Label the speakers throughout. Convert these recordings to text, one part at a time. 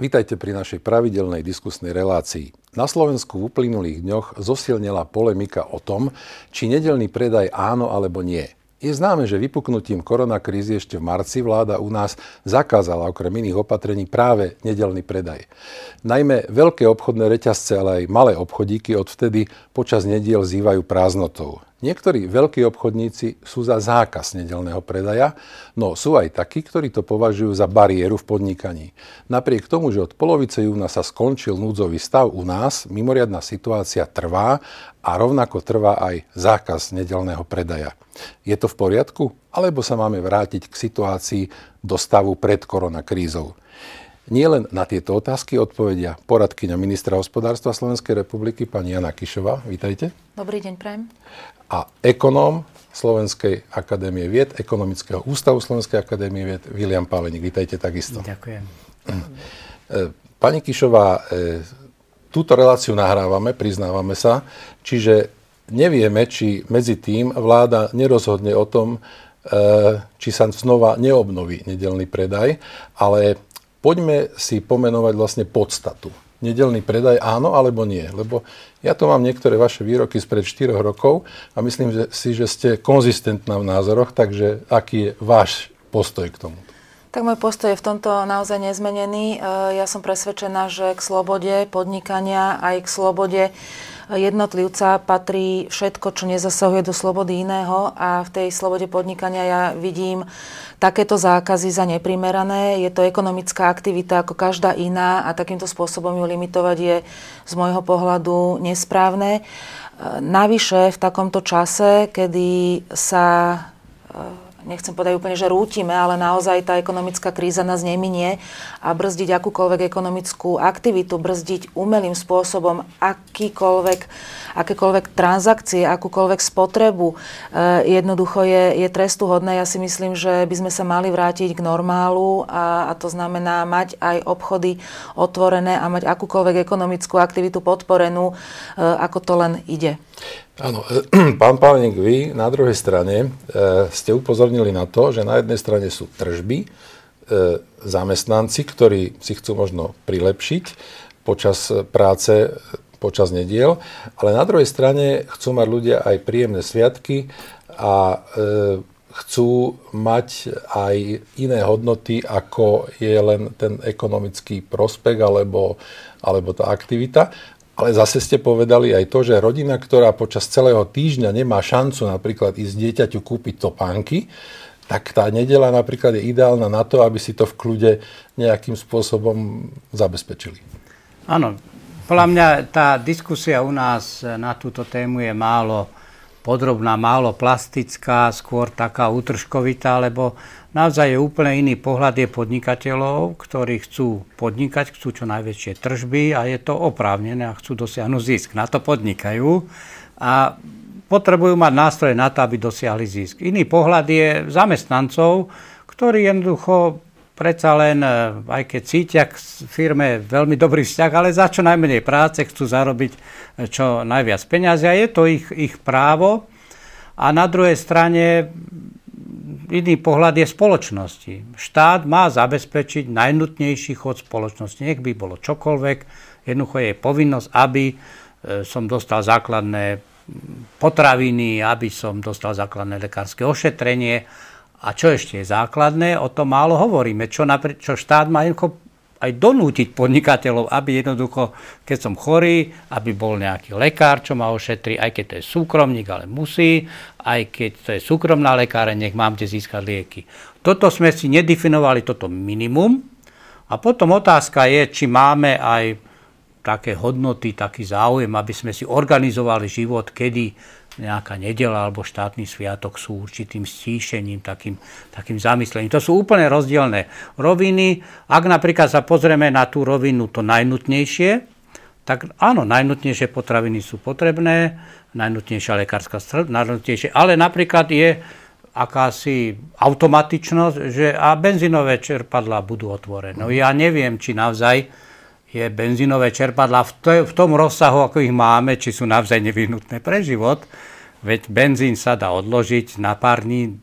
Speaker 1: Vítajte pri našej pravidelnej diskusnej relácii. Na Slovensku v uplynulých dňoch zosilnila polemika o tom, či nedelný predaj áno alebo nie. Je známe, že vypuknutím koronakrízy ešte v marci vláda u nás zakázala okrem iných opatrení práve nedelný predaj. Najmä veľké obchodné reťazce, ale aj malé obchodíky odvtedy počas nediel zývajú prázdnotou. Niektorí veľkí obchodníci sú za zákaz nedelného predaja, no sú aj takí, ktorí to považujú za bariéru v podnikaní. Napriek tomu, že od polovice júna sa skončil núdzový stav u nás, mimoriadná situácia trvá a rovnako trvá aj zákaz nedelného predaja. Je to v poriadku? Alebo sa máme vrátiť k situácii do stavu pred koronakrízou? Nielen na tieto otázky odpovedia poradkyňa ministra hospodárstva Slovenskej republiky, pani Jana Kišová. Vítajte.
Speaker 2: Dobrý deň, prajem
Speaker 1: a ekonóm Slovenskej akadémie vied, ekonomického ústavu Slovenskej akadémie vied, William Páleník. Vítajte takisto.
Speaker 3: Ďakujem.
Speaker 1: Pani Kišová, e, túto reláciu nahrávame, priznávame sa, čiže nevieme, či medzi tým vláda nerozhodne o tom, e, či sa znova neobnoví nedelný predaj, ale poďme si pomenovať vlastne podstatu nedelný predaj, áno alebo nie? Lebo ja tu mám niektoré vaše výroky spred 4 rokov a myslím že si, že ste konzistentná v názoroch, takže aký je váš postoj k tomu?
Speaker 2: Tak môj postoj je v tomto naozaj nezmenený. E, ja som presvedčená, že k slobode podnikania aj k slobode jednotlivca patrí všetko, čo nezasahuje do slobody iného a v tej slobode podnikania ja vidím takéto zákazy za neprimerané. Je to ekonomická aktivita ako každá iná a takýmto spôsobom ju limitovať je z môjho pohľadu nesprávne. E, navyše v takomto čase, kedy sa e, nechcem povedať úplne, že rútime, ale naozaj tá ekonomická kríza nás neminie a brzdiť akúkoľvek ekonomickú aktivitu, brzdiť umelým spôsobom akýkoľvek, akékoľvek transakcie, akúkoľvek spotrebu, eh, jednoducho je, je trestuhodné. Ja si myslím, že by sme sa mali vrátiť k normálu a, a to znamená mať aj obchody otvorené a mať akúkoľvek ekonomickú aktivitu podporenú, eh, ako to len ide.
Speaker 1: Áno, pán Pálnik, vy na druhej strane e, ste upozornili na to, že na jednej strane sú tržby, e, zamestnanci, ktorí si chcú možno prilepšiť počas práce, počas nediel, ale na druhej strane chcú mať ľudia aj príjemné sviatky a e, chcú mať aj iné hodnoty, ako je len ten ekonomický prospekt alebo, alebo tá aktivita. Ale zase ste povedali aj to, že rodina, ktorá počas celého týždňa nemá šancu napríklad ísť dieťaťu kúpiť topánky, tak tá nedela napríklad je ideálna na to, aby si to v kľude nejakým spôsobom zabezpečili.
Speaker 3: Áno, podľa mňa tá diskusia u nás na túto tému je málo podrobná, málo plastická, skôr taká útržkovitá, lebo Naozaj je úplne iný pohľad je podnikateľov, ktorí chcú podnikať, chcú čo najväčšie tržby a je to oprávnené a chcú dosiahnuť zisk. Na to podnikajú a potrebujú mať nástroje na to, aby dosiahli zisk. Iný pohľad je zamestnancov, ktorí jednoducho predsa len, e, aj keď cítia k firme veľmi dobrý vzťah, ale za čo najmenej práce chcú zarobiť e, čo najviac peniazy a je to ich, ich právo. A na druhej strane iný pohľad je spoločnosti. Štát má zabezpečiť najnutnejší chod spoločnosti. Nech by bolo čokoľvek, jednoducho je povinnosť, aby e, som dostal základné potraviny, aby som dostal základné lekárske ošetrenie. A čo ešte je základné, o tom málo hovoríme. Čo, napr- čo štát má jednoducho aj donútiť podnikateľov, aby jednoducho, keď som chorý, aby bol nejaký lekár, čo ma ošetri, aj keď to je súkromník, ale musí, aj keď to je súkromná lekáre, nech mám kde získať lieky. Toto sme si nedefinovali, toto minimum. A potom otázka je, či máme aj také hodnoty, taký záujem, aby sme si organizovali život, kedy nejaká nedela alebo štátny sviatok sú určitým stíšením, takým, takým zamyslením. To sú úplne rozdielne roviny. Ak napríklad sa pozrieme na tú rovinu to najnutnejšie, tak áno, najnutnejšie potraviny sú potrebné, najnutnejšia lekárska najnutnejšie, ale napríklad je akási automatičnosť, že a benzínové čerpadlá budú otvorené. No ja neviem, či naozaj je benzínové čerpadlá v, to, v tom rozsahu, ako ich máme, či sú naozaj nevyhnutné pre život. Veď benzín sa dá odložiť na pár dní.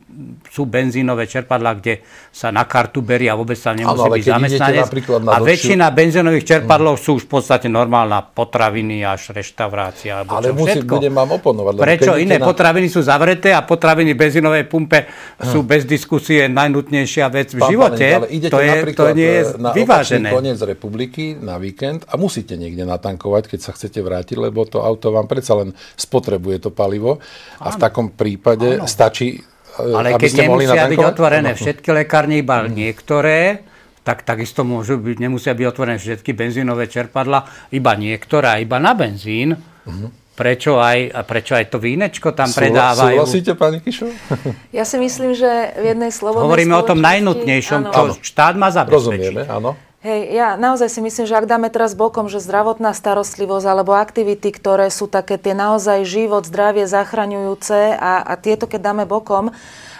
Speaker 3: Sú benzínové čerpadlá, kde sa na kartu berie a vôbec sa nemusí ano, byť zamestnanec. A väčšina benzínových čerpadlov mm. sú už v podstate normálna potraviny až reštaurácia.
Speaker 1: Ale musí, budem vám oponovať.
Speaker 3: Prečo iné na... potraviny sú zavreté a potraviny v benzínovej pumpe hm. sú bez diskusie najnutnejšia vec v Pán živote? Pane, ale
Speaker 1: idete to, je, to nie je na vyvážené. koniec republiky na víkend a musíte niekde natankovať, keď sa chcete vrátiť, lebo to auto vám predsa len spotrebuje to palivo a v takom prípade ano. stačí,
Speaker 3: Ale aby keď ste mohli nemusia byť otvorené všetky lekárne, iba hmm. niektoré, tak takisto môžu byť, nemusia byť otvorené všetky benzínové čerpadla, iba niektoré, iba na benzín. Hmm. Prečo aj, a prečo aj to vínečko tam Súla, predávajú?
Speaker 1: Súhlasíte, pani Kišo?
Speaker 2: Ja si myslím, že v jednej slobodnej
Speaker 3: Hovoríme o tom najnutnejšom, čo štát má zabezpečiť.
Speaker 1: Rozumieme, áno.
Speaker 2: Hej, ja naozaj si myslím, že ak dáme teraz bokom, že zdravotná starostlivosť alebo aktivity, ktoré sú také tie naozaj život, zdravie zachraňujúce a, a tieto keď dáme bokom,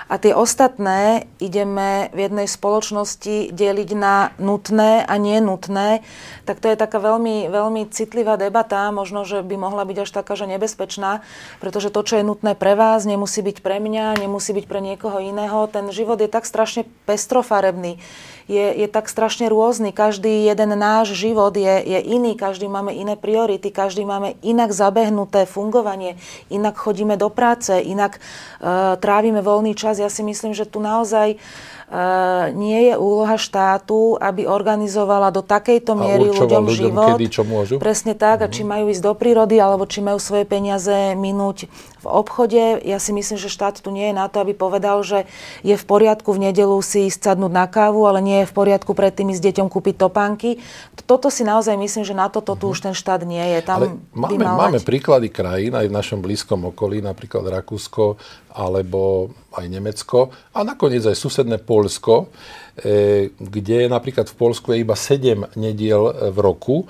Speaker 2: a tie ostatné ideme v jednej spoločnosti deliť na nutné a nenutné, tak to je taká veľmi, veľmi citlivá debata, možno, že by mohla byť až taká, že nebezpečná, pretože to, čo je nutné pre vás, nemusí byť pre mňa, nemusí byť pre niekoho iného. Ten život je tak strašne pestrofarebný je, je tak strašne rôzny. Každý jeden náš život je, je iný, každý máme iné priority, každý máme inak zabehnuté fungovanie, inak chodíme do práce, inak uh, trávime voľný čas. Ja si myslím, že tu naozaj uh, nie je úloha štátu, aby organizovala do takejto miery ľuďom, ľuďom život.
Speaker 1: Kedy, čo môžu?
Speaker 2: Presne tak, uh-huh. a či mhm. majú ísť do prírody, alebo či majú svoje peniaze minúť v obchode. Ja si myslím, že štát tu nie je na to, aby povedal, že je v poriadku v nedelu si ísť sadnúť na kávu, ale nie je v poriadku predtým ísť s deťom kúpiť topánky. Toto si naozaj myslím, že na toto tu už ten štát nie je. Tam ale
Speaker 1: máme, máme príklady krajín aj v našom blízkom okolí, napríklad Rakúsko, alebo aj Nemecko a nakoniec aj susedné Polsko, e, kde napríklad v Polsku je iba 7 nediel v roku e,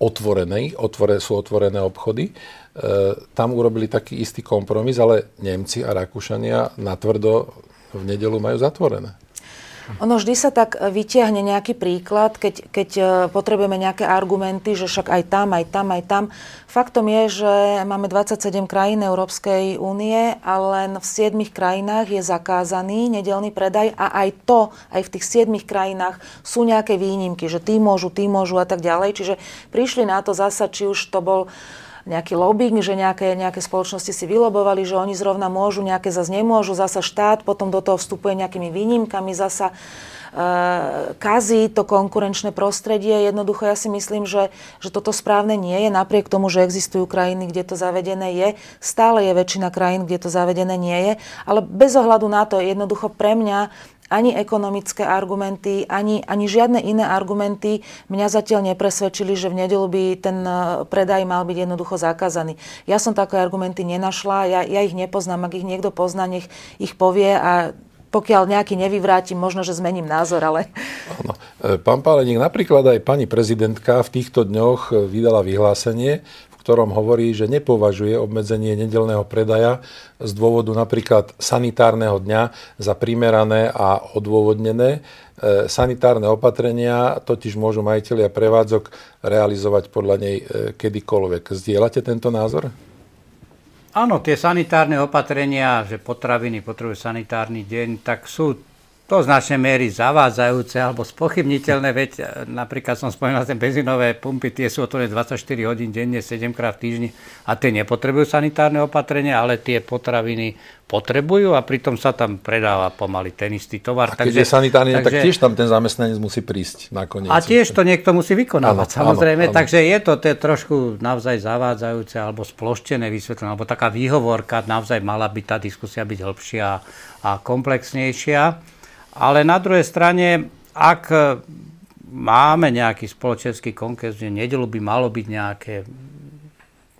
Speaker 1: otvorené, otvore, sú otvorené obchody. E, tam urobili taký istý kompromis, ale Nemci a Rakúšania natvrdo v nedelu majú zatvorené.
Speaker 2: Ono vždy sa tak vytiahne nejaký príklad, keď, keď e, potrebujeme nejaké argumenty, že však aj tam, aj tam, aj tam. Faktom je, že máme 27 krajín Európskej únie a len v 7 krajinách je zakázaný nedelný predaj a aj to, aj v tých 7 krajinách sú nejaké výnimky, že tí môžu, tí môžu a tak ďalej. Čiže prišli na to zasa, či už to bol nejaký lobbying, že nejaké, nejaké spoločnosti si vylobovali, že oni zrovna môžu, nejaké zase nemôžu, zasa štát potom do toho vstupuje nejakými výnimkami, zasa e, kazí to konkurenčné prostredie. Jednoducho ja si myslím, že, že toto správne nie je, napriek tomu, že existujú krajiny, kde to zavedené je. Stále je väčšina krajín, kde to zavedené nie je. Ale bez ohľadu na to, jednoducho pre mňa ani ekonomické argumenty, ani, ani žiadne iné argumenty mňa zatiaľ nepresvedčili, že v nedelu by ten e, predaj mal byť jednoducho zakázaný. Ja som také argumenty nenašla, ja, ja ich nepoznám, ak ich niekto pozná, nech ich povie a pokiaľ nejaký nevyvrátim, možno, že zmením názor, ale...
Speaker 1: Áno. E, pán Páleník, napríklad aj pani prezidentka v týchto dňoch e, vydala vyhlásenie, ktorom hovorí, že nepovažuje obmedzenie nedelného predaja z dôvodu napríklad sanitárneho dňa za primerané a odôvodnené. E, sanitárne opatrenia totiž môžu majiteľia prevádzok realizovať podľa nej e, kedykoľvek. Zdieľate tento názor?
Speaker 3: Áno, tie sanitárne opatrenia, že potraviny potrebujú sanitárny deň, tak sú do značnej miery zavádzajúce alebo spochybniteľné, veď e, napríklad som spomínal ten benzínové pumpy, tie sú otvorené 24 hodín denne, 7 krát v týždni a tie nepotrebujú sanitárne opatrenia, ale tie potraviny potrebujú a pritom sa tam predáva pomaly ten istý tovar.
Speaker 1: A keď takže, je sanitárne, takže, tak tiež tam ten zamestnanec musí prísť nakoniec.
Speaker 3: A tiež to niekto musí vykonávať, áno, samozrejme. Áno, áno. Takže je to, to je trošku naozaj zavádzajúce alebo sploštené vysvetlené, alebo taká výhovorka, naozaj mala by tá diskusia byť hĺbšia a komplexnejšia. Ale na druhej strane, ak máme nejaký spoločenský konkurs, že nedelu by malo byť nejaké,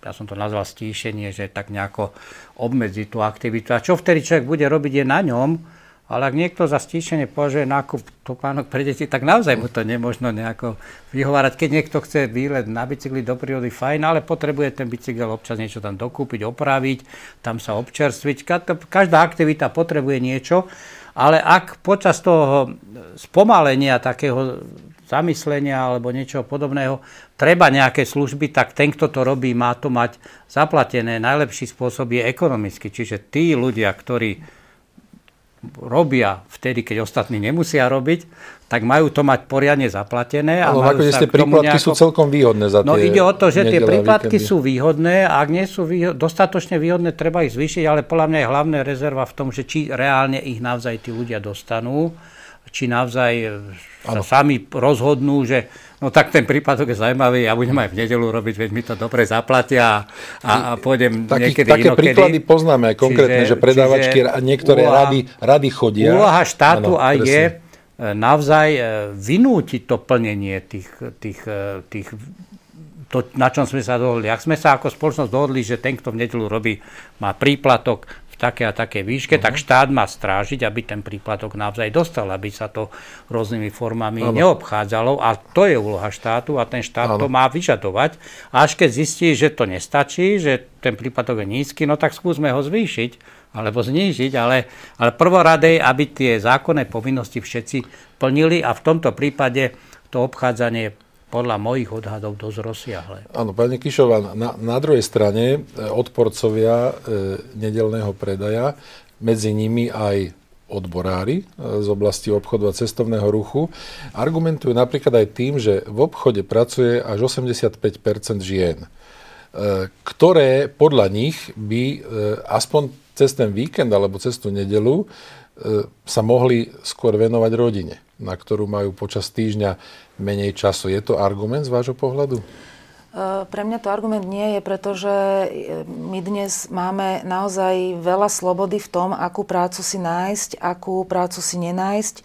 Speaker 3: ja som to nazval stíšenie, že tak nejako obmedziť tú aktivitu. A čo vtedy človek bude robiť je na ňom, ale ak niekto za stíšenie považuje nákup topánok pre deti, tak naozaj mu to nemôžno nejako vyhovárať. Keď niekto chce výlet na bicykli do prírody, fajn, ale potrebuje ten bicykel občas niečo tam dokúpiť, opraviť, tam sa občerstviť. Každá aktivita potrebuje niečo. Ale ak počas toho spomalenia takého zamyslenia alebo niečo podobného, treba nejaké služby, tak ten, kto to robí, má to mať zaplatené. Najlepší spôsob je ekonomicky. Čiže tí ľudia, ktorí robia vtedy, keď ostatní nemusia robiť, tak majú to mať poriadne zaplatené.
Speaker 1: A no, nakoniec tie príplatky nejako... sú celkom výhodné za
Speaker 3: no, No ide o to, že tie príplatky sú výhodné a ak nie sú výhod... dostatočne výhodné, treba ich zvýšiť, ale podľa mňa je hlavná rezerva v tom, že či reálne ich navzaj tí ľudia dostanú, či navzaj sa sami rozhodnú, že No tak ten prípadok je zaujímavý, ja budem aj v nedelu robiť, veď mi to dobre zaplatia a, a pôjdem Taký, niekedy
Speaker 1: Také inokedy. príklady poznáme aj konkrétne, čiže, že predávačky čiže niektoré úloha, rady, rady chodia.
Speaker 3: Úloha štátu ano, aj presne. je navzaj e, vynútiť to plnenie tých, tých, e, tých to, na čom sme sa dohodli. Ak sme sa ako spoločnosť dohodli, že ten, kto v nedelu robí, má príplatok, také a také výške, uh-huh. tak mhm. štát má strážiť, aby ten príplatok naozaj dostal, aby sa to rôznymi formami ano. neobchádzalo. A to je úloha štátu a ten štát ano. to má vyžadovať. Až keď zistí, že to nestačí, že ten príplatok je nízky, no tak skúsme ho zvýšiť alebo znížiť, ale, ale prvoradej, aby tie zákonné povinnosti všetci plnili a v tomto prípade to obchádzanie podľa mojich odhadov dosť rozsiahle.
Speaker 1: Áno, pani Kišová, na, na druhej strane e, odporcovia e, nedelného predaja, medzi nimi aj odborári e, z oblasti obchodu a cestovného ruchu, argumentujú napríklad aj tým, že v obchode pracuje až 85% žien, e, ktoré podľa nich by aspoň cez ten víkend alebo cez tú nedelu sa mohli skôr venovať rodine, na ktorú majú počas týždňa menej času. Je to argument z vášho pohľadu?
Speaker 2: E, pre mňa to argument nie je, pretože e, my dnes máme naozaj veľa slobody v tom, akú prácu si nájsť, akú prácu si nenájsť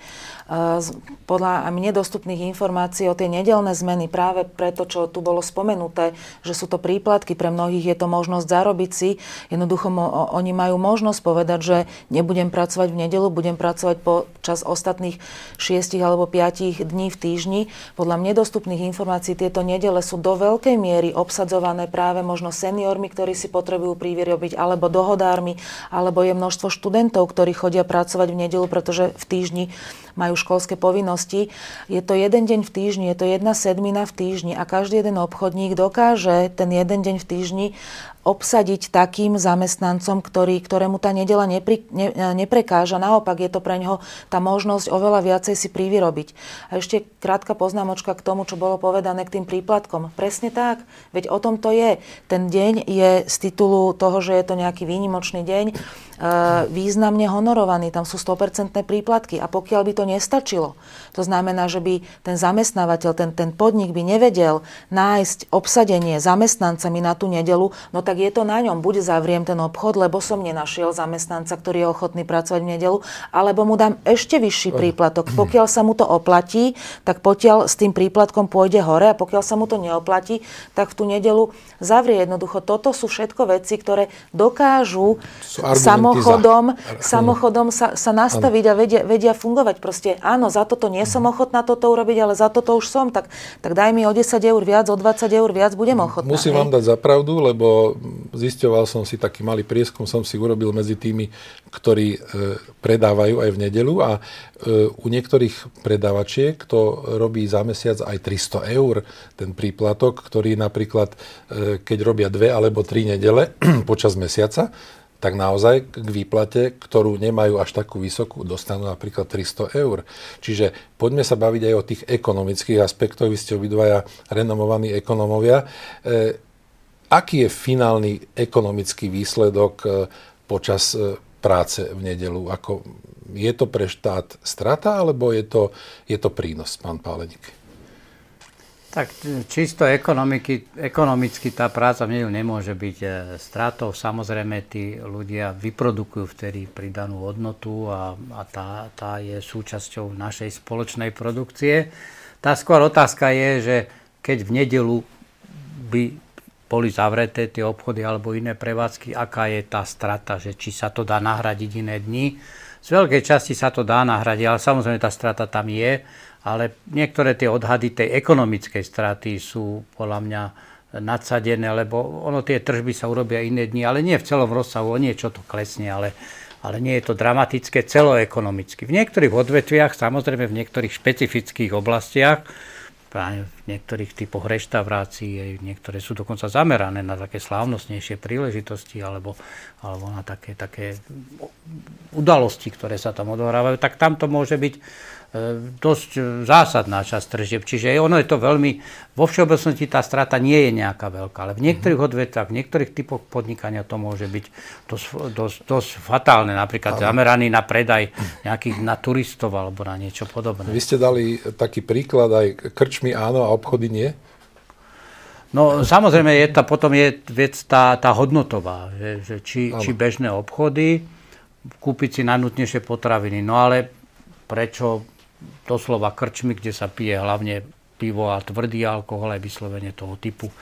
Speaker 2: podľa mne dostupných informácií o tie nedelné zmeny práve preto, čo tu bolo spomenuté, že sú to príplatky, pre mnohých je to možnosť zarobiť si. Jednoducho oni majú možnosť povedať, že nebudem pracovať v nedelu, budem pracovať po čas ostatných 6 alebo 5 dní v týždni. Podľa mne dostupných informácií tieto nedele sú do veľkej miery obsadzované práve možno seniormi, ktorí si potrebujú prívyrobiť, alebo dohodármi, alebo je množstvo študentov, ktorí chodia pracovať v nedelu, pretože v týždni majú školské povinnosti. Je to jeden deň v týždni, je to jedna sedmina v týždni a každý jeden obchodník dokáže ten jeden deň v týždni obsadiť takým zamestnancom, ktorý, ktorému tá nedela nepri, ne, neprekáža. Naopak je to pre ňoho tá možnosť oveľa viacej si privyrobiť. A ešte krátka poznámočka k tomu, čo bolo povedané k tým príplatkom. Presne tak, veď o tom to je. Ten deň je z titulu toho, že je to nejaký výnimočný deň, e, významne honorovaný. Tam sú 100% príplatky. A pokiaľ by to nestačilo, to znamená, že by ten zamestnávateľ, ten, ten podnik by nevedel nájsť obsadenie zamestnancami na tú nedelu, no tak tak je to na ňom. Buď zavriem ten obchod, lebo som nenašiel zamestnanca, ktorý je ochotný pracovať v nedelu, alebo mu dám ešte vyšší príplatok. Pokiaľ sa mu to oplatí, tak potiaľ s tým príplatkom pôjde hore a pokiaľ sa mu to neoplatí, tak v tú nedelu zavrie. Jednoducho, toto sú všetko veci, ktoré dokážu samochodom, za... samochodom sa, sa nastaviť ano. a vedia, vedia fungovať. Proste áno, za toto nie som ochotná toto urobiť, ale za toto už som, tak, tak daj mi o 10 eur viac, o 20 eur viac, budem ochotná.
Speaker 1: Musím hej? vám dať za pravdu, lebo zisťoval som si taký malý prieskum, som si urobil medzi tými, ktorí e, predávajú aj v nedelu a e, u niektorých predávačiek to robí za mesiac aj 300 eur, ten príplatok, ktorý napríklad, e, keď robia dve alebo tri nedele počas mesiaca, tak naozaj k výplate, ktorú nemajú až takú vysokú, dostanú napríklad 300 eur. Čiže poďme sa baviť aj o tých ekonomických aspektoch. Vy ste obidvaja renomovaní ekonomovia. Aký je finálny ekonomický výsledok e, počas e, práce v nedelu? Ako, je to pre štát strata, alebo je to, je to prínos, pán Páleník?
Speaker 3: Tak čisto ekonomicky tá práca v nedelu nemôže byť e, stratou. Samozrejme, tí ľudia vyprodukujú vtedy pridanú hodnotu a, a tá, tá je súčasťou našej spoločnej produkcie. Tá skôr otázka je, že keď v nedelu by boli zavreté tie obchody alebo iné prevádzky, aká je tá strata, že či sa to dá nahradiť iné dni. Z veľkej časti sa to dá nahradiť, ale samozrejme tá strata tam je, ale niektoré tie odhady tej ekonomickej straty sú podľa mňa nadsadené, lebo ono tie tržby sa urobia iné dni, ale nie v celom rozsahu, o niečo to klesne, ale, ale nie je to dramatické celoekonomicky. V niektorých odvetviach, samozrejme v niektorých špecifických oblastiach, v niektorých typoch reštaurácií, niektoré sú dokonca zamerané na také slávnostnejšie príležitosti alebo, alebo na také, také udalosti, ktoré sa tam odohrávajú, tak tam to môže byť dosť e, zásadná časť tržieb. Čiže ono je to veľmi, vo všeobecnosti tá strata nie je nejaká veľká, ale v niektorých mhm. odvetách, v niektorých typoch podnikania to môže byť dosť, dosť, dosť fatálne, napríklad ale... zameraný na predaj nejakých na turistov alebo na niečo podobné.
Speaker 1: Vy ste dali taký príklad aj krčmy áno a obchody nie?
Speaker 3: No samozrejme, je tá, potom je vec tá, tá hodnotová, že, že či, či bežné obchody, kúpiť si najnutnejšie potraviny. No ale prečo doslova krčmy, kde sa pije hlavne pivo a tvrdý alkohol, aj vyslovene toho typu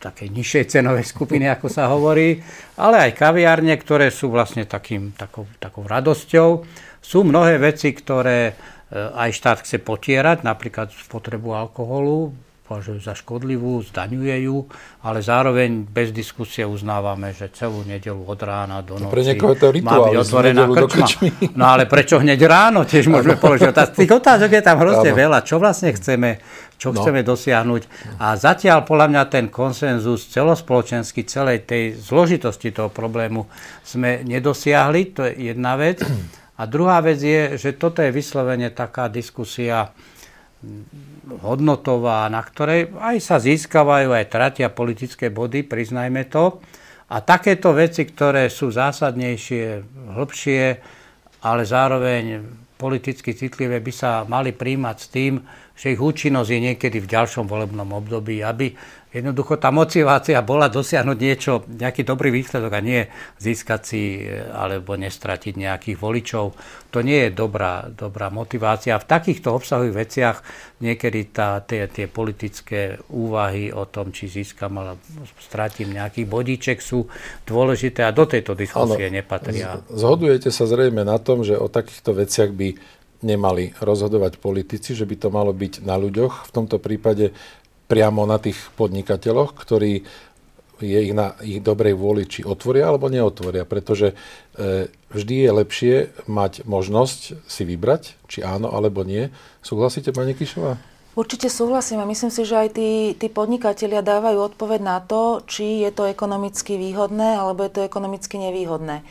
Speaker 3: takej nižšej cenovej skupiny, ako sa hovorí, ale aj kaviárne, ktoré sú vlastne takým, takou, takou radosťou. Sú mnohé veci, ktoré e, aj štát chce potierať, napríklad spotrebu alkoholu, považujú za škodlivú, zdaňuje ju, ale zároveň bez diskusie uznávame, že celú nedelu od rána do noci
Speaker 1: pre niekoho to rituál, má byť otvorená krčma.
Speaker 3: No ale prečo hneď ráno? Tiež môžeme položiť otázku. Tých otázok je tam hrozne veľa. Čo vlastne chceme, čo no. chceme dosiahnuť? A zatiaľ podľa mňa ten konsenzus celospoločenský celej tej zložitosti toho problému sme nedosiahli. To je jedna vec. A druhá vec je, že toto je vyslovene taká diskusia hodnotová, na ktorej aj sa získavajú, aj tratia politické body, priznajme to. A takéto veci, ktoré sú zásadnejšie, hĺbšie, ale zároveň politicky citlivé, by sa mali príjmať s tým, že ich účinnosť je niekedy v ďalšom volebnom období, aby jednoducho tá motivácia bola dosiahnuť niečo, nejaký dobrý výsledok a nie získať si e, alebo nestratiť nejakých voličov. To nie je dobrá, dobrá motivácia. V takýchto obsahových veciach niekedy tá, tie, tie politické úvahy o tom, či získam alebo stratím nejaký bodíček sú dôležité a do tejto diskusie ano, nepatria.
Speaker 1: Zhodujete sa zrejme na tom, že o takýchto veciach by nemali rozhodovať politici, že by to malo byť na ľuďoch. V tomto prípade priamo na tých podnikateľoch, ktorí je ich na ich dobrej vôli, či otvoria alebo neotvoria, pretože e, vždy je lepšie mať možnosť si vybrať, či áno alebo nie. Súhlasíte, pani Kišová?
Speaker 2: Určite súhlasím a myslím si, že aj tí, tí podnikatelia dávajú odpoveď na to, či je to ekonomicky výhodné alebo je to ekonomicky nevýhodné.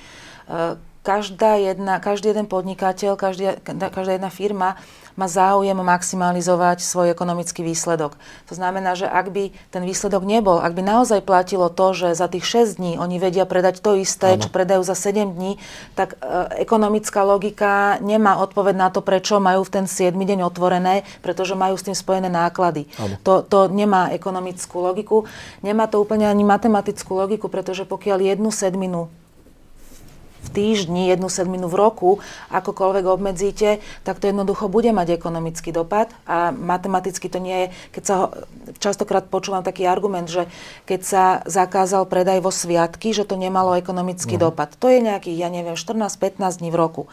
Speaker 2: Každá jedna, každý jeden podnikateľ, každý, každá jedna firma má záujem maximalizovať svoj ekonomický výsledok. To znamená, že ak by ten výsledok nebol, ak by naozaj platilo to, že za tých 6 dní oni vedia predať to isté, ano. čo predajú za 7 dní, tak e, ekonomická logika nemá odpoveď na to, prečo majú v ten 7 deň otvorené, pretože majú s tým spojené náklady. To, to nemá ekonomickú logiku, nemá to úplne ani matematickú logiku, pretože pokiaľ jednu sedminu v týždni, jednu sedminu v roku, akokoľvek obmedzíte, tak to jednoducho bude mať ekonomický dopad a matematicky to nie je, keď sa ho, častokrát počúvam taký argument, že keď sa zakázal predaj vo sviatky, že to nemalo ekonomický no. dopad. To je nejakých, ja neviem, 14-15 dní v roku.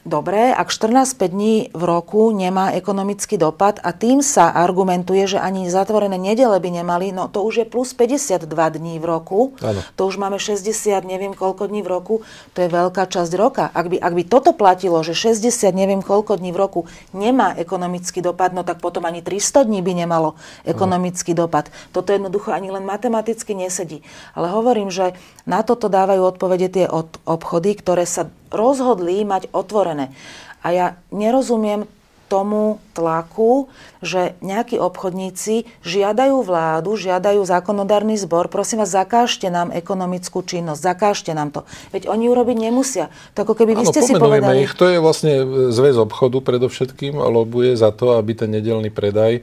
Speaker 2: Dobre, ak 14-5 dní v roku nemá ekonomický dopad a tým sa argumentuje, že ani zatvorené nedele by nemali, no to už je plus 52 dní v roku. Ano. To už máme 60, neviem koľko dní v roku. To je veľká časť roka. Ak by, ak by toto platilo, že 60, neviem koľko dní v roku nemá ekonomický dopad, no tak potom ani 300 dní by nemalo ekonomický ano. dopad. Toto jednoducho ani len matematicky nesedí. Ale hovorím, že na toto dávajú odpovede tie od obchody, ktoré sa rozhodli mať otvorené. A ja nerozumiem tomu tlaku, že nejakí obchodníci žiadajú vládu, žiadajú zákonodárny zbor, prosím vás, zakážte nám ekonomickú činnosť, zakážte nám to. Veď oni urobiť nemusia. To ako keby vy ste si povedali...
Speaker 1: ich, to je vlastne zväz obchodu predovšetkým, lobuje za to, aby ten nedelný predaj e,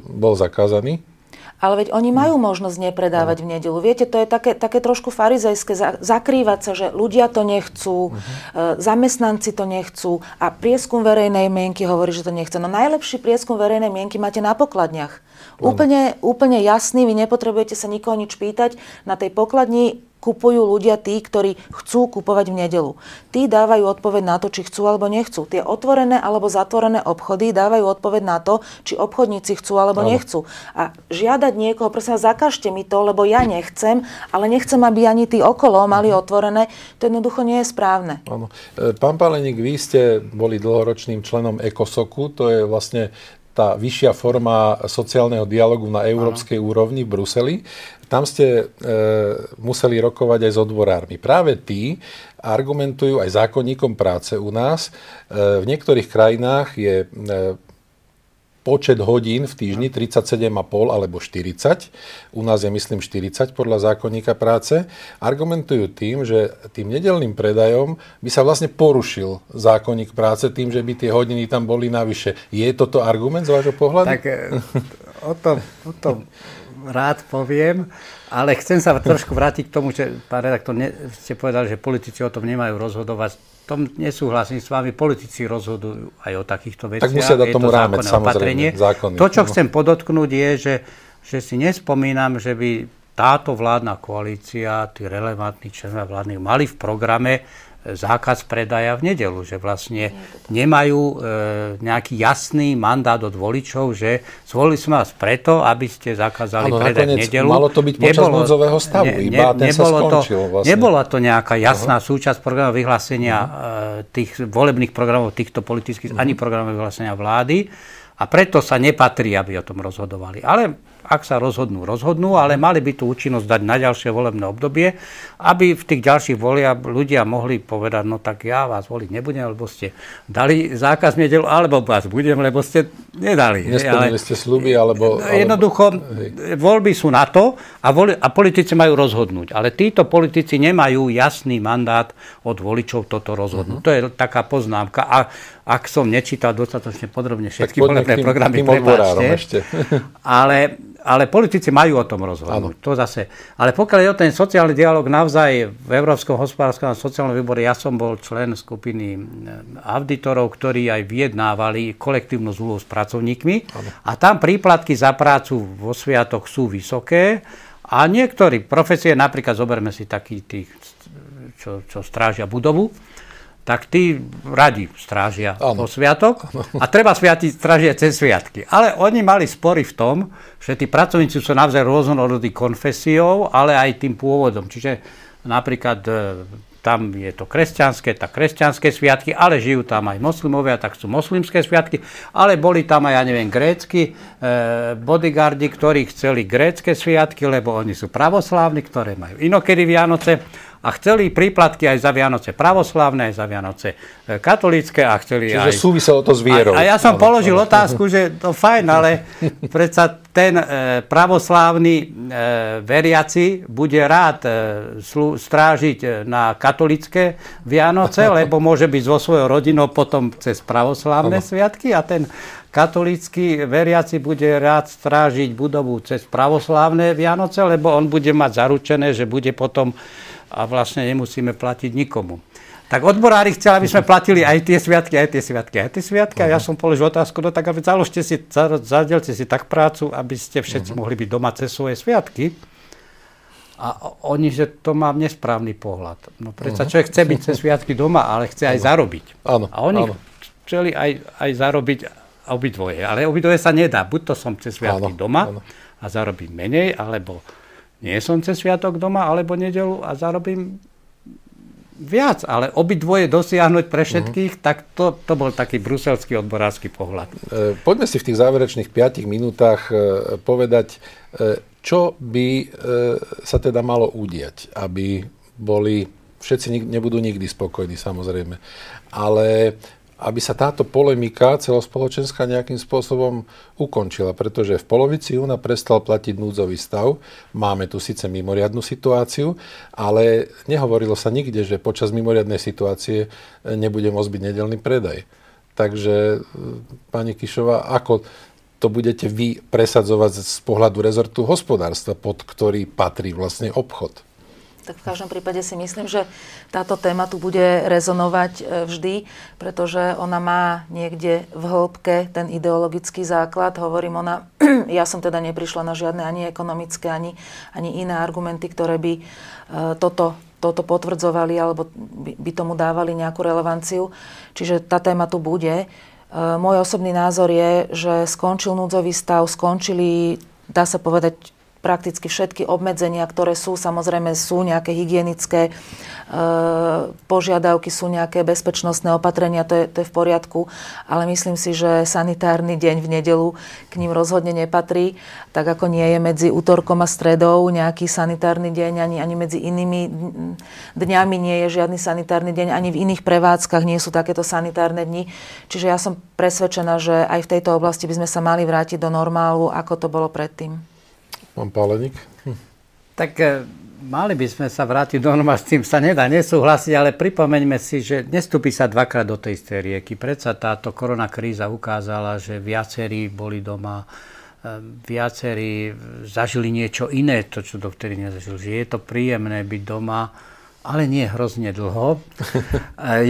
Speaker 1: bol zakázaný.
Speaker 2: Ale veď oni majú možnosť nepredávať v nedelu. Viete, to je také, také trošku farizejské, zakrývať sa, že ľudia to nechcú, uh-huh. zamestnanci to nechcú a prieskum verejnej mienky hovorí, že to nechce. No najlepší prieskum verejnej mienky máte na pokladniach. Úplne, úplne jasný, vy nepotrebujete sa nikoho nič pýtať. Na tej pokladni kupujú ľudia tí, ktorí chcú kupovať v nedelu. Tí dávajú odpoveď na to, či chcú alebo nechcú. Tie otvorené alebo zatvorené obchody dávajú odpoveď na to, či obchodníci chcú alebo ano. nechcú. A žiadať niekoho, prosím zakažte mi to, lebo ja nechcem, ale nechcem, aby ani tí okolo mali mhm. otvorené, to jednoducho nie je správne.
Speaker 1: Ano. E, pán Paleník, vy ste boli dlhoročným členom ECOSOKu, to je vlastne tá vyššia forma sociálneho dialogu na európskej ano. úrovni v Bruseli. Tam ste e, museli rokovať aj s odborármi. Práve tí argumentujú aj zákonníkom práce u nás. E, v niektorých krajinách je e, počet hodín v týždni 37,5 alebo 40. U nás je myslím 40 podľa zákonníka práce. Argumentujú tým, že tým nedelným predajom by sa vlastne porušil zákonník práce tým, že by tie hodiny tam boli navyše. Je toto argument z vášho pohľadu?
Speaker 3: Tak e, o tom, o tom rád poviem, ale chcem sa trošku vrátiť k tomu, že pán redaktor, ne, ste povedali, že politici o tom nemajú rozhodovať. Tom nesúhlasím s vami, politici rozhodujú aj o takýchto veciach.
Speaker 1: Tak musia dať tomu rámec, samozrejme,
Speaker 3: To, čo chcem podotknúť, je, že, že si nespomínam, že by táto vládna koalícia, tí relevantní členovia vládnych mali v programe zákaz predaja v nedelu, že vlastne nemajú e, nejaký jasný mandát od voličov, že zvolili sme vás preto, aby ste zakázali ano, predaj v nedelu.
Speaker 1: malo to byť počas nebolo, núdzového stavu, ne, iba ne, ten nebolo sa skončil
Speaker 3: to, vlastne. Nebola to nejaká jasná uh-huh. súčasť programov vyhlásenia uh-huh. tých volebných programov týchto politických, uh-huh. ani programov vyhlásenia vlády a preto sa nepatrí, aby o tom rozhodovali. Ale ak sa rozhodnú, rozhodnú, ale mali by tú účinnosť dať na ďalšie volebné obdobie, aby v tých ďalších volia ľudia mohli povedať, no tak ja vás voliť nebudem, lebo ste dali zákaz nedelu, alebo vás budem, lebo ste nedali.
Speaker 1: Nesplnili ste sluby, alebo...
Speaker 3: Jednoducho, hej. voľby sú na to a, voli, a politici majú rozhodnúť. Ale títo politici nemajú jasný mandát od voličov toto rozhodnúť. Uh-huh. To je taká poznámka. A ak som nečítal dostatočne podrobne všetky volebné programy, prepáčte. Ale ale politici majú o tom rozhodnúť. To zase. Ale pokiaľ je o ten sociálny dialog naozaj v Európskom hospodárskom a sociálnom výbore, ja som bol člen skupiny eh, auditorov, ktorí aj vyjednávali kolektívnu zmluvu s pracovníkmi. Ano. A tam príplatky za prácu vo sviatok sú vysoké. A niektorí profesie, napríklad zoberme si takých tých, čo, čo strážia budovu, tak tí radi strážia ano. po sviatok a treba sviatiť strážia cez sviatky. Ale oni mali spory v tom, že tí pracovníci sú naozaj rôznorodí konfesiou, ale aj tým pôvodom. Čiže napríklad e, tam je to kresťanské, tak kresťanské sviatky, ale žijú tam aj moslimovia, tak sú moslimské sviatky, ale boli tam aj, ja neviem, grécky e, bodyguardi, ktorí chceli grécké sviatky, lebo oni sú pravoslávni, ktoré majú inokedy Vianoce a chceli príplatky aj za Vianoce pravoslávne, aj za Vianoce e, katolícke a chceli
Speaker 1: Čiže
Speaker 3: aj...
Speaker 1: súviselo to s vierou.
Speaker 3: A, a ja som položil otázku, že to fajn, ale predsa ten e, pravoslávny e, veriaci bude rád e, slu, strážiť na katolické Vianoce, lebo môže byť so svojou rodinou potom cez pravoslávne ano. sviatky a ten katolícky veriaci bude rád strážiť budovu cez pravoslávne Vianoce, lebo on bude mať zaručené, že bude potom a vlastne nemusíme platiť nikomu. Tak odborári chceli, aby sme platili aj tie sviatky, aj tie sviatky, aj tie sviatky. A ja som položil otázku, no tak aby založte si, zadelte si tak prácu, aby ste všetci uh-huh. mohli byť doma cez svoje sviatky. A oni, že to mám nesprávny pohľad. No predsa uh-huh. človek chce byť cez sviatky doma, ale chce aj zarobiť.
Speaker 1: Áno,
Speaker 3: a oni áno. chceli aj, aj zarobiť obidvoje. Ale obidvoje sa nedá. Buď to som cez sviatky áno, doma áno. a zarobím menej, alebo nie som cez sviatok doma alebo nedelu a zarobím viac, ale obidvoje dosiahnuť pre všetkých, uh-huh. tak to, to bol taký bruselský odborársky pohľad.
Speaker 1: E, poďme si v tých záverečných 5 minútach e, povedať, e, čo by sa teda malo udiať, aby boli, všetci nebudú nikdy spokojní samozrejme, ale aby sa táto polemika celospoločenská nejakým spôsobom ukončila, pretože v polovici júna prestal platiť núdzový stav. Máme tu síce mimoriadnú situáciu, ale nehovorilo sa nikde, že počas mimoriadnej situácie nebude môcť byť nedelný predaj. Takže, pani Kišová, ako to budete vy presadzovať z pohľadu rezortu hospodárstva, pod ktorý patrí vlastne obchod?
Speaker 2: Tak v každom prípade si myslím, že táto téma tu bude rezonovať e, vždy, pretože ona má niekde v hĺbke ten ideologický základ. Hovorím, ona, ja som teda neprišla na žiadne ani ekonomické, ani, ani iné argumenty, ktoré by e, toto toto potvrdzovali alebo by, tomu dávali nejakú relevanciu. Čiže tá téma tu bude. E, môj osobný názor je, že skončil núdzový stav, skončili, dá sa povedať, prakticky všetky obmedzenia, ktoré sú, samozrejme sú nejaké hygienické požiadavky, sú nejaké bezpečnostné opatrenia, to je, to je v poriadku, ale myslím si, že sanitárny deň v nedelu k ním rozhodne nepatrí, tak ako nie je medzi útorkom a stredou nejaký sanitárny deň, ani, ani medzi inými dňami nie je žiadny sanitárny deň, ani v iných prevádzkach nie sú takéto sanitárne dni. Čiže ja som presvedčená, že aj v tejto oblasti by sme sa mali vrátiť do normálu, ako to bolo predtým.
Speaker 1: Pán Páleník? Hm.
Speaker 3: Tak e, mali by sme sa vrátiť do normálu, s tým sa nedá nesúhlasiť, ale pripomeňme si, že nestúpi sa dvakrát do tej istej rieky. Predsa táto korona kríza ukázala, že viacerí boli doma, e, viacerí zažili niečo iné, to čo dovtedy nezažili. Že je to príjemné byť doma, ale nie hrozne dlho.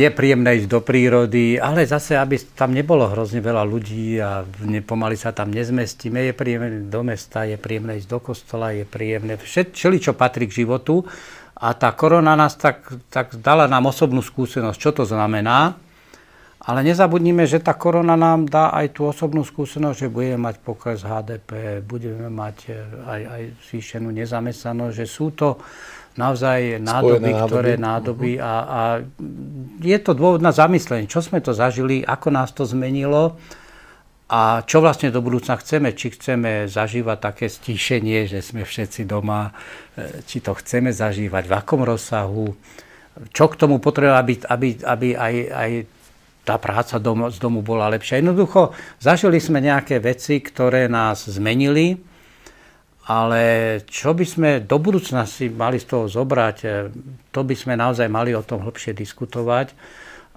Speaker 3: je príjemné ísť do prírody, ale zase, aby tam nebolo hrozne veľa ľudí a pomaly sa tam nezmestíme, je príjemné do mesta, je príjemné ísť do kostola, je príjemné všeli, čo patrí k životu. A tá korona nás tak, tak dala nám osobnú skúsenosť, čo to znamená. Ale nezabudnime, že tá korona nám dá aj tú osobnú skúsenosť, že budeme mať pokles HDP, budeme mať aj, aj zvýšenú nezamestnanosť, že sú to naozaj nádoby, nádoby. ktoré nádoby a, a je to dôvod na zamyslenie, čo sme to zažili, ako nás to zmenilo a čo vlastne do budúcna chceme. Či chceme zažívať také stíšenie, že sme všetci doma, e, či to chceme zažívať, v akom rozsahu, čo k tomu potrebuje, aby, aby, aby aj, aj tá práca dom, z domu bola lepšia. Jednoducho, zažili sme nejaké veci, ktoré nás zmenili, ale čo by sme do budúcna si mali z toho zobrať, e, to by sme naozaj mali o tom hlbšie diskutovať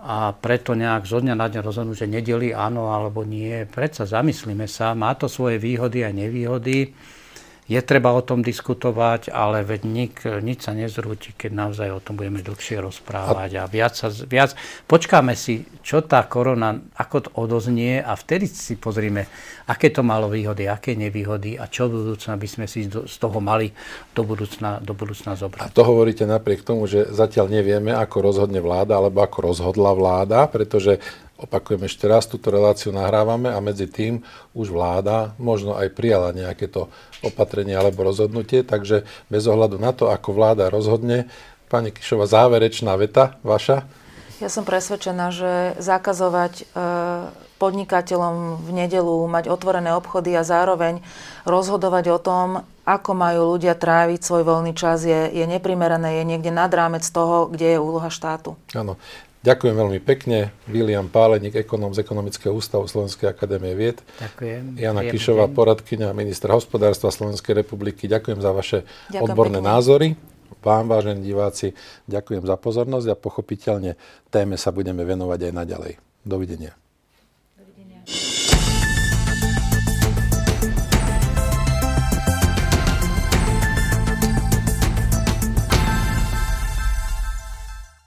Speaker 3: a preto nejak zo dňa na deň rozhodnúť, že nedeli áno alebo nie. Predsa zamyslíme sa, má to svoje výhody a nevýhody je treba o tom diskutovať, ale veď nik, nič sa nezrúti, keď naozaj o tom budeme dlhšie rozprávať a, viac, sa, viac počkáme si, čo tá korona, ako to odoznie a vtedy si pozrime, aké to malo výhody, aké nevýhody a čo v budúcna by sme si z toho mali do budúcna, do budúcna zobrať.
Speaker 1: A to hovoríte napriek tomu, že zatiaľ nevieme, ako rozhodne vláda, alebo ako rozhodla vláda, pretože Opakujem ešte raz, túto reláciu nahrávame a medzi tým už vláda možno aj prijala nejaké to opatrenie alebo rozhodnutie, takže bez ohľadu na to, ako vláda rozhodne, pani Kišova, záverečná veta vaša?
Speaker 2: Ja som presvedčená, že zakazovať e, podnikateľom v nedelu mať otvorené obchody a zároveň rozhodovať o tom, ako majú ľudia tráviť svoj voľný čas, je, je neprimerané, je niekde nad rámec toho, kde je úloha štátu.
Speaker 1: Áno. Ďakujem veľmi pekne. William Páleník, ekonóm z Ekonomického ústavu Slovenskej akadémie vied.
Speaker 3: Ďakujem.
Speaker 1: Jana Kišová, poradkyňa ministra hospodárstva Slovenskej republiky. Ďakujem za vaše ďakujem odborné pekne. názory. Vám, vážení diváci, ďakujem za pozornosť a pochopiteľne téme sa budeme venovať aj naďalej. Dovidenia.